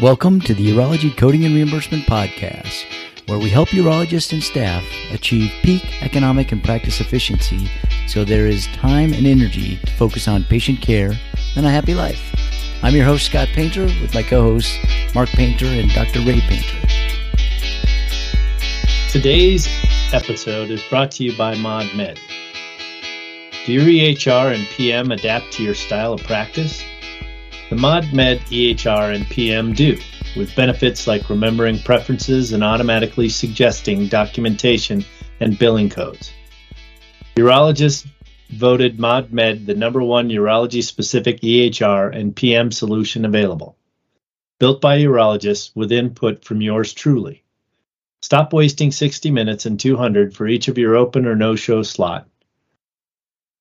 Welcome to the Urology Coding and Reimbursement Podcast, where we help urologists and staff achieve peak economic and practice efficiency so there is time and energy to focus on patient care and a happy life. I'm your host, Scott Painter, with my co hosts, Mark Painter and Dr. Ray Painter. Today's episode is brought to you by ModMed. Do your EHR and PM adapt to your style of practice? The ModMed EHR and PM do, with benefits like remembering preferences and automatically suggesting documentation and billing codes. Urologists voted ModMed the number one urology specific EHR and PM solution available. Built by urologists with input from yours truly. Stop wasting 60 minutes and 200 for each of your open or no show slot.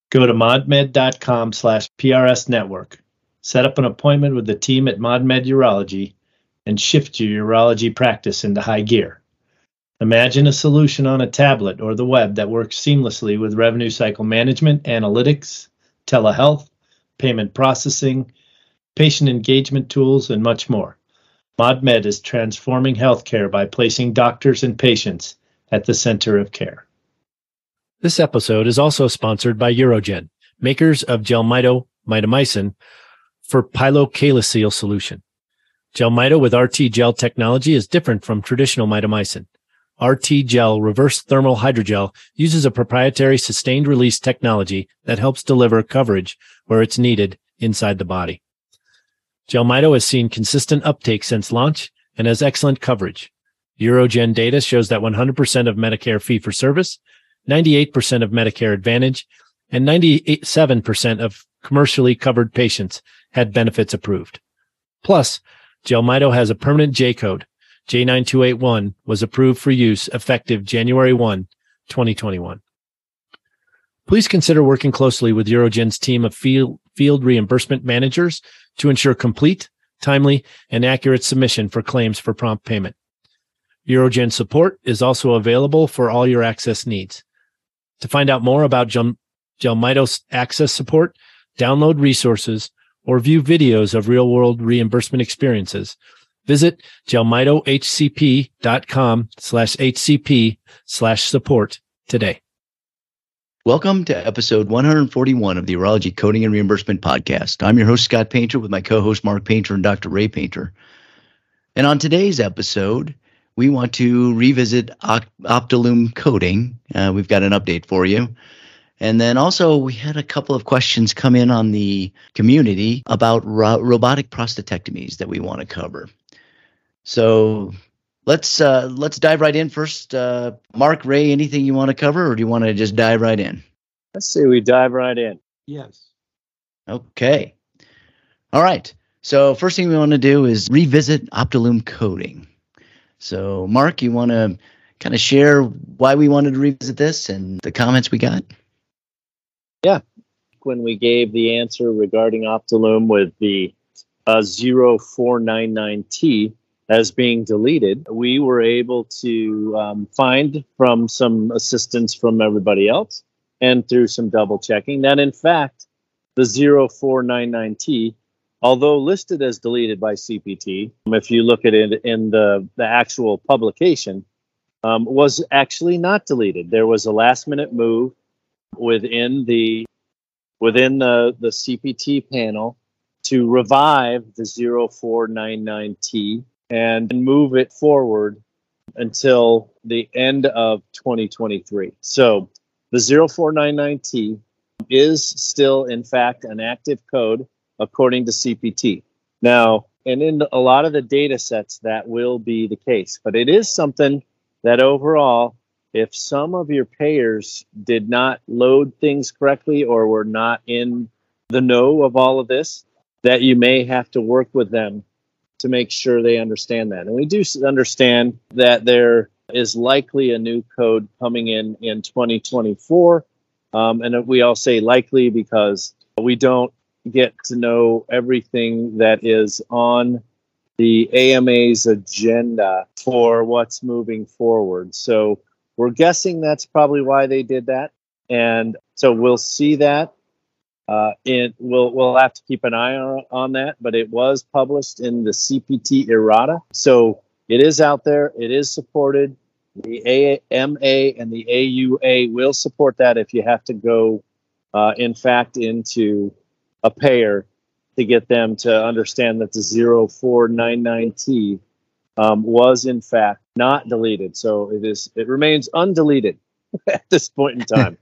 Go to modmed.com slash PRS network set up an appointment with the team at ModMed Urology, and shift your urology practice into high gear. Imagine a solution on a tablet or the web that works seamlessly with revenue cycle management, analytics, telehealth, payment processing, patient engagement tools, and much more. ModMed is transforming healthcare by placing doctors and patients at the center of care. This episode is also sponsored by Urogen, makers of Jelmyto mitomycin, for pyelocalyceal solution. Jelmyto with RT gel technology is different from traditional mitomycin. RT gel reverse thermal hydrogel uses a proprietary sustained release technology that helps deliver coverage where it's needed inside the body. Jelmyto has seen consistent uptake since launch and has excellent coverage. UroGen data shows that 100% of Medicare fee for service, 98% of Medicare Advantage, and 97% of commercially covered patients had benefits approved. Plus, Jelmyto has a permanent J code. J9281 was approved for use effective January 1, 2021. Please consider working closely with UroGen's team of field, field reimbursement managers to ensure complete, timely, and accurate submission for claims for prompt payment. Eurogen support is also available for all your access needs. To find out more about Gel- Jelmyto's access support, download resources, or view videos of real world reimbursement experiences, visit jelmytohcp.com slash HCP slash support today. Welcome to episode 141 of the Urology Coding and Reimbursement Podcast. I'm your host, Scott Painter, with my co host, Mark Painter and Dr. Ray Painter. And on today's episode, we want to revisit Optilume coding. Uh, we've got an update for you. And then also, we had a couple of questions come in on the community about ro- robotic prostatectomies that we want to cover. So let's uh, let's dive right in first. Uh, Mark, Ray, anything you want to cover, or do you want to just dive right in? Let's say we dive right in. Yes. Okay. All right. So first thing we want to do is revisit Optilume coding. So Mark, you want to kind of share why we wanted to revisit this and the comments we got? Yeah. When we gave the answer regarding Optilume with the uh, 0499T as being deleted, we were able to um, find from some assistance from everybody else and through some double checking that in fact the 0499T, although listed as deleted by CPT, if you look at it in the, the actual publication, um, was actually not deleted. There was a last minute move within the within the, the CPT panel to revive the 0499T and move it forward until the end of 2023. So the 0499T is still, in fact, an active code according to CPT. Now, and in a lot of the data sets, that will be the case, but it is something that overall if some of your payers did not load things correctly or were not in the know of all of this, that you may have to work with them to make sure they understand that. And we do understand that there is likely a new code coming in in 2024. Um, and we all say likely because we don't get to know everything that is on the AMA's agenda for what's moving forward. So we're guessing that's probably why they did that. And so we'll see that Uh, it we'll we'll have to keep an eye on, on that, but it was published in the CPT errata, so it is out there. It is supported. The AMA and the AUA will support that if you have to go, uh, in fact, into a payer to get them to understand that the 0499T um, was in fact not deleted. So it is it remains undeleted at this point in time.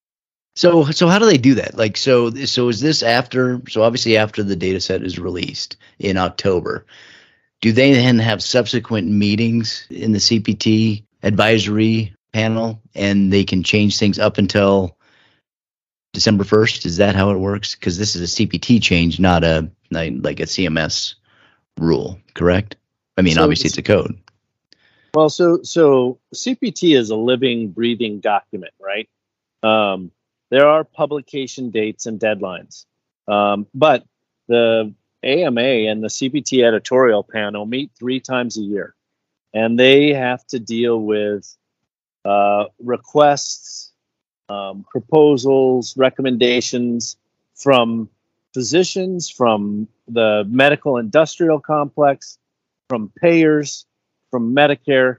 so so how do they do that? Like so so is this after so obviously after the data set is released in October, do they then have subsequent meetings in the CPT advisory panel and they can change things up until December 1st? Is that how it works? Because this is a CPT change, not a like a CMS rule, correct? I mean, so obviously it's a code. Well, so so CPT is a living, breathing document, right? Um, there are publication dates and deadlines, um, but the AMA and the CPT editorial panel meet three times a year, and they have to deal with uh, requests, um, proposals, recommendations from physicians, from the medical industrial complex, from payers, from Medicare.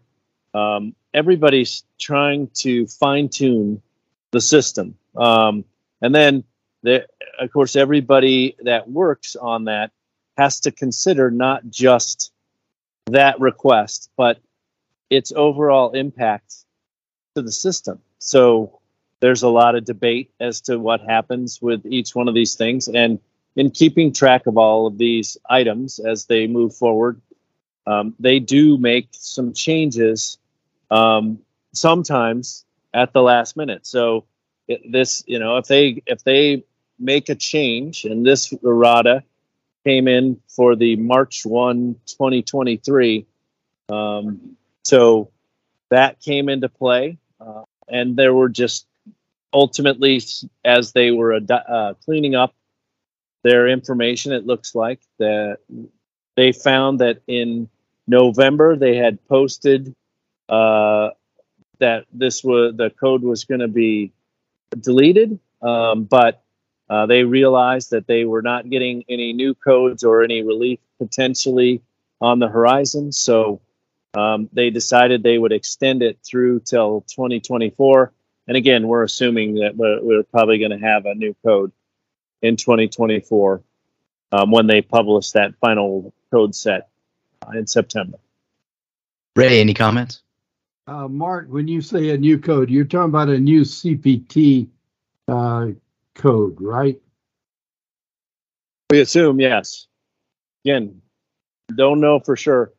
Um, everybody's trying to fine tune the system. Um, and then, the, of course, everybody that works on that has to consider not just that request, but its overall impact to the system. So there's a lot of debate as to what happens with each one of these things. And in keeping track of all of these items as they move forward, um, they do make some changes um, sometimes at the last minute. So it, this, you know, if they if they make a change, and this errata came in for the March 1, 2023. Um, so that came into play. Uh, and there were just ultimately, as they were uh, cleaning up their information, it looks like that they found that in November they had posted uh, that this was the code was going to be deleted, um, but uh, they realized that they were not getting any new codes or any relief potentially on the horizon. So um, they decided they would extend it through till 2024. And again, we're assuming that we're, we're probably going to have a new code in 2024 um, when they publish that final code set in September. Ray, any comments? Uh, Mark, when you say a new code, you're talking about a new CPT uh, code, right? We assume yes. Again, don't know for sure,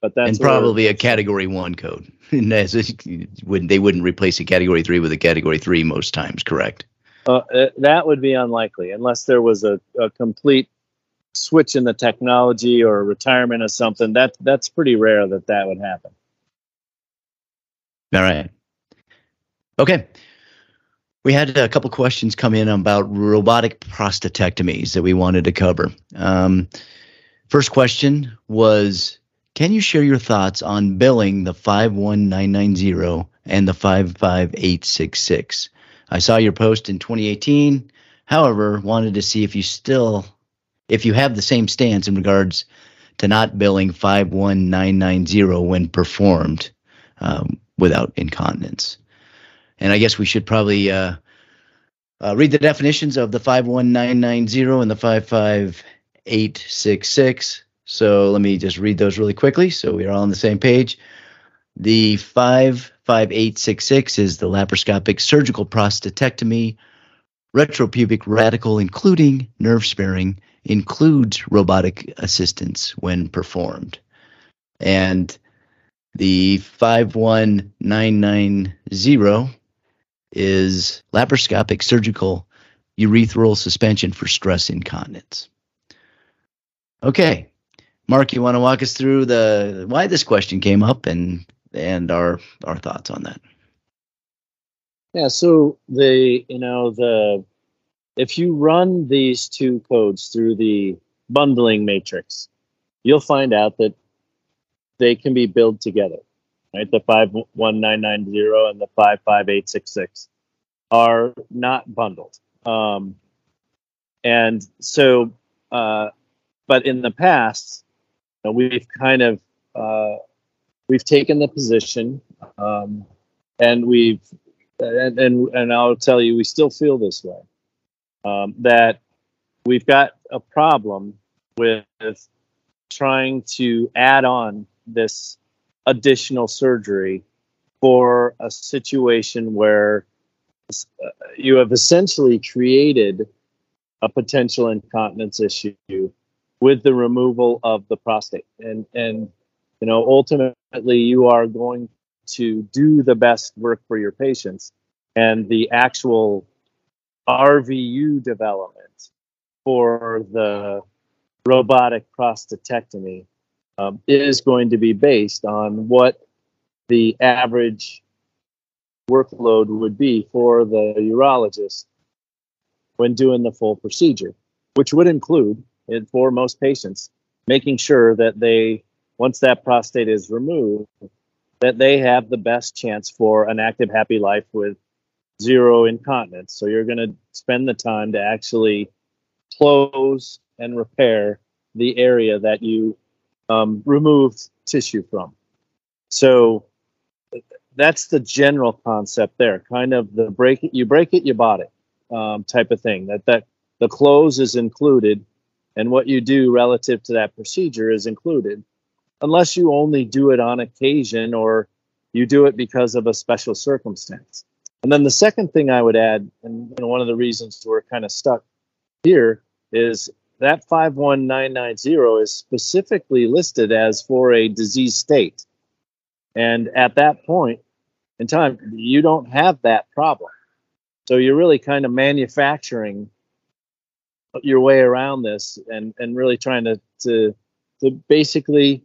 but that's and probably a Category One code. wouldn't they wouldn't replace a Category Three with a Category Three most times, correct? Uh, uh, that would be unlikely unless there was a, a complete switch in the technology or retirement or something. That that's pretty rare that that would happen. All right. Okay we had a couple questions come in about robotic prostatectomies that we wanted to cover. Um, first question was Can you share your thoughts on billing the 51990 and the 55866? I saw your post in 2018. However, wanted to see if you still, if you have the same stance in regards to not billing 51990 when performed um, without incontinence. And I guess we should probably uh, uh, read the definitions of the 51990 and the 55866. So let me just read those really quickly so we're all on the same page. The 55866 is the laparoscopic surgical prostatectomy, retropubic radical, including nerve sparing, includes robotic assistance when performed. And the 51990 is laparoscopic surgical urethral suspension for stress incontinence. Okay, Mark, you want to walk us through the why this question came up and and our our thoughts on that? Yeah, so the you know the if you run these two codes through the bundling matrix, you'll find out that they can be billed together right? The 51990 and the 55866 are not bundled. Um, and so, uh, but in the past, you know, we've kind of uh, we've taken the position, um, and we've and, and and I'll tell you, we still feel this way um, that we've got a problem with trying to add on this additional surgery for a situation where uh, you have essentially created a potential incontinence issue with the removal of the prostate. And and you know ultimately you are going to do the best work for your patients. And the actual RVU development for the robotic prostatectomy um, is going to be based on what the average workload would be for the urologist when doing the full procedure, which would include, for most patients, making sure that they, once that prostate is removed, that they have the best chance for an active, happy life with zero incontinence. So you're going to spend the time to actually close and repair the area that you um, removed tissue from. So that's the general concept there. Kind of the break it, you break it, you bought it um, type of thing. That that the close is included, and what you do relative to that procedure is included, unless you only do it on occasion or you do it because of a special circumstance. And then the second thing I would add, and you know, one of the reasons we're kind of stuck here is that 51990 is specifically listed as for a disease state. And at that point in time, you don't have that problem. So you're really kind of manufacturing your way around this and, and really trying to, to, to basically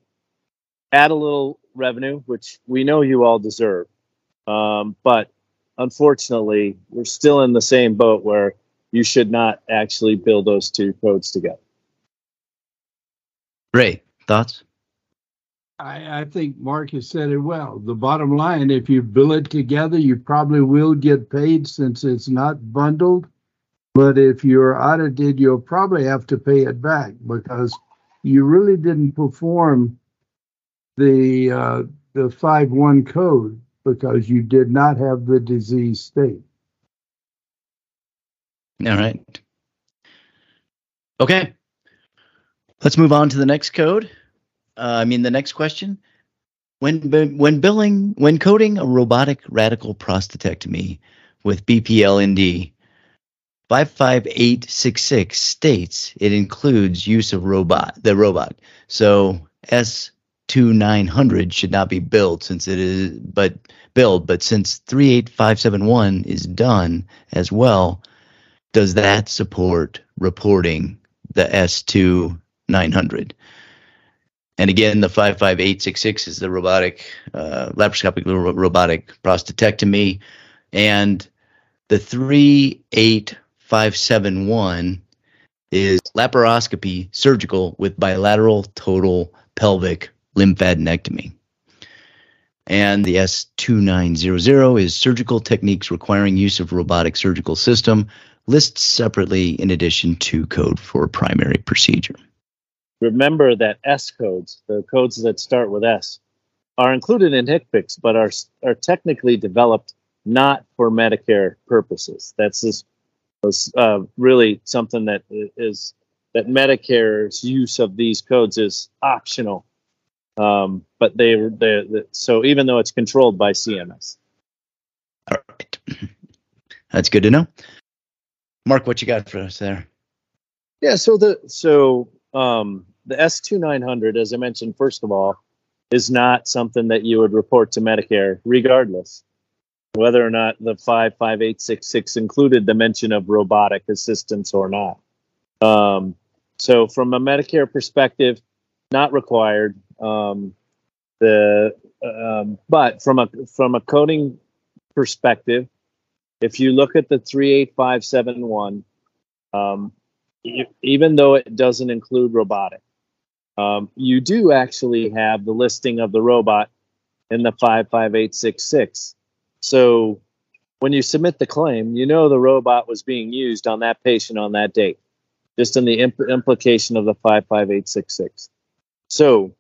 add a little revenue, which we know you all deserve. Um, but unfortunately, we're still in the same boat where you should not actually build those two codes together. Ray, thoughts? I, I, think Mark has said it well. The bottom line, if you bill it together, you probably will get paid since it's not bundled. But if you're audited, you'll probably have to pay it back because you really didn't perform the uh, the five one code because you did not have the disease state. All right. Okay. Let's move on to the next code. Uh, I mean, the next question. When when billing when coding a robotic radical prostatectomy with BPLND, 55866 states it includes use of robot the robot. So S2900 should not be built since it is but build, but since 38571 is done as well, does that support reporting the S2 900? And again, the 55866 is the robotic, uh, laparoscopic robotic prostatectomy. And the 38571 is laparoscopy surgical with bilateral total pelvic lymphadenectomy. And the S2900 is surgical techniques requiring use of robotic surgical system, lists separately in addition to code for primary procedure. Remember that S codes, the codes that start with S, are included in HCPCS, but are, are technically developed not for Medicare purposes. That's just was uh, really something that is that Medicare's use of these codes is optional um, but they, they, they, so even though it's controlled by CMS. All right. That's good to know. Mark, what you got for us there? Yeah, so the so um, the S2900, as I mentioned, first of all, is not something that you would report to Medicare, regardless whether or not the 55866 included the mention of robotic assistance or not. Um, so, from a Medicare perspective, not required. Um, the um, but from a from a coding perspective, if you look at the 38571, um, even though it doesn't include robotic, um, you do actually have the listing of the robot in the 55866. So when you submit the claim, you know the robot was being used on that patient on that date, just in the imp- implication of the 55866. So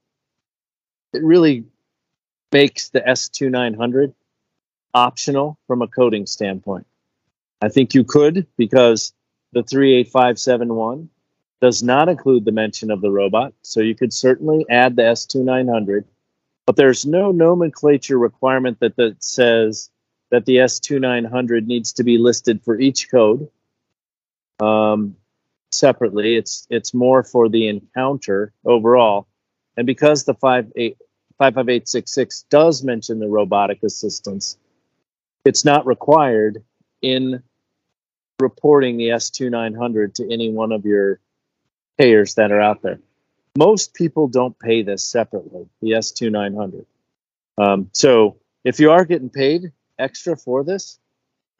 it really makes the S2900 optional from a coding standpoint. I think you could because the 38571 does not include the mention of the robot. So you could certainly add the S2900, but there's no nomenclature requirement that, that says that the S2900 needs to be listed for each code um, separately. It's it's more for the encounter overall. And because the 55866 does mention the robotic assistance, it's not required in reporting the S2900 to any one of your payers that are out there. Most people don't pay this separately, the S2900. Um, so if you are getting paid extra for this,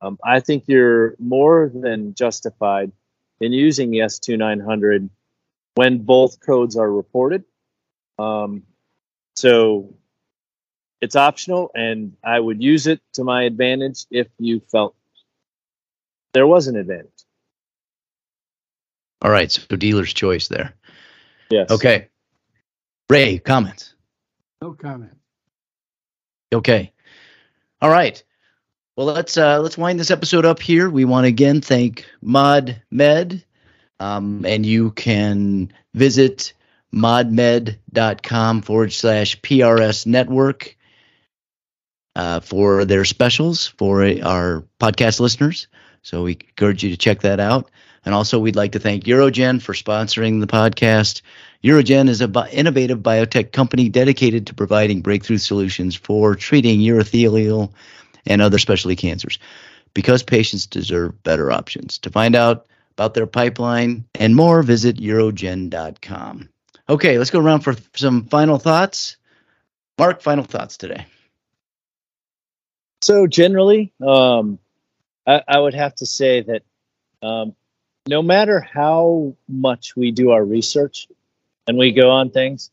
um, I think you're more than justified in using the S2900 when both codes are reported. Um, so it's optional, and I would use it to my advantage if you felt there was an advantage. All right, so dealer's choice there. Yes. Okay. Ray, comments? No comment. Okay. All right. Well, let's uh, let's wind this episode up here. We want to again thank Mod Med, um, and you can visit modmed.com forward slash PRS network uh, for their specials for our podcast listeners. So we encourage you to check that out. And also, we'd like to thank UroGen for sponsoring the podcast. UroGen is an bi- innovative biotech company dedicated to providing breakthrough solutions for treating urothelial and other specialty cancers because patients deserve better options. To find out about their pipeline and more, visit urogen.com. Okay, let's go around for some final thoughts. Mark, final thoughts today. So generally, um, I, I, would have to say that um, no matter how much we do our research and we go on things,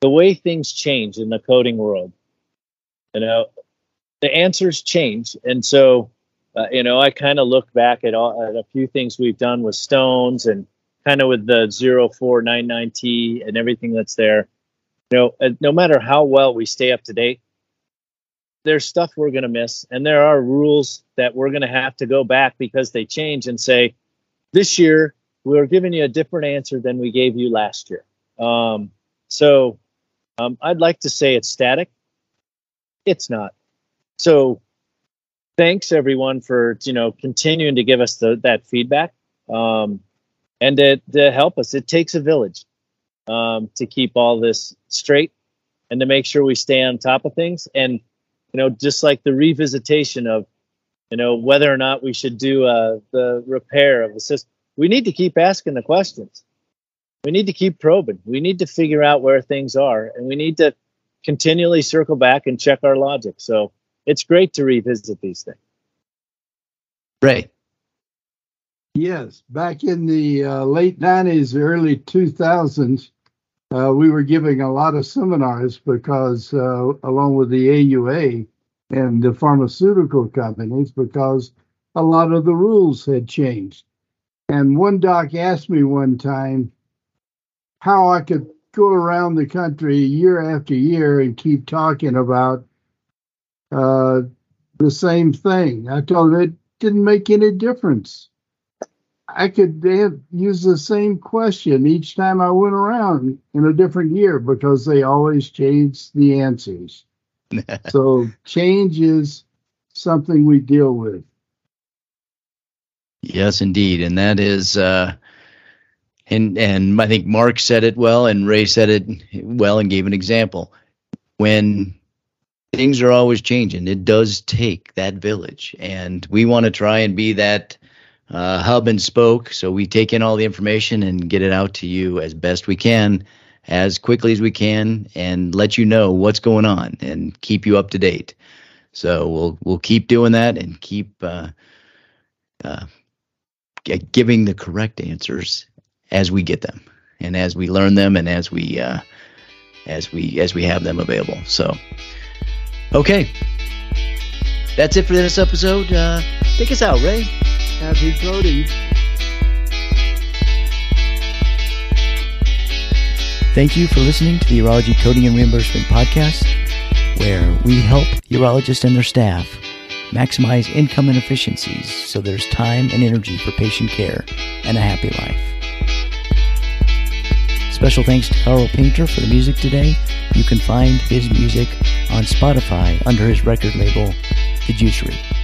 the way things change in the coding world, you know, the answers change, and so uh, you know, I kind of look back at, all, at a few things we've done with stones and kind of with the 0499T and everything that's there. You know, no matter how well we stay up to date, there's stuff we're going to miss, and there are rules that we're going to have to go back because they change and say, this year we're giving you a different answer than we gave you last year. Um, so um, I'd like to say it's static. It's not. So thanks everyone for you know continuing to give us the, that feedback um, and to, to help us. It takes a village um, to keep all this straight and to make sure we stay on top of things. And you know, just like the revisitation of you know whether or not we should do uh, the repair of the system we need to keep asking the questions. We need to keep probing. We need to figure out where things are and we need to continually circle back and check our logic. So it's great to revisit these things. Ray yes back in the uh, late 90s early 2000s uh, we were giving a lot of seminars because uh, along with the aua and the pharmaceutical companies because a lot of the rules had changed. And one doc asked me one time how I could go around the country year after year and keep talking about uh, the same thing. I told him it didn't make any difference. I could use the same question each time I went around in a different year because they always change the answers. so change is something we deal with. Yes, indeed, and that is, uh, and and I think Mark said it well, and Ray said it well, and gave an example. When things are always changing, it does take that village, and we want to try and be that uh, hub and spoke. So we take in all the information and get it out to you as best we can as quickly as we can and let you know what's going on and keep you up to date. So we'll we'll keep doing that and keep uh, uh, giving the correct answers as we get them and as we learn them and as we uh, as we as we have them available. So okay. That's it for this episode. Uh, take us out, Ray. Happy coding. Thank you for listening to the Urology Coding and Reimbursement Podcast, where we help urologists and their staff maximize income and efficiencies so there's time and energy for patient care and a happy life. Special thanks to Carl Painter for the music today. You can find his music on Spotify under his record label, The Juicery.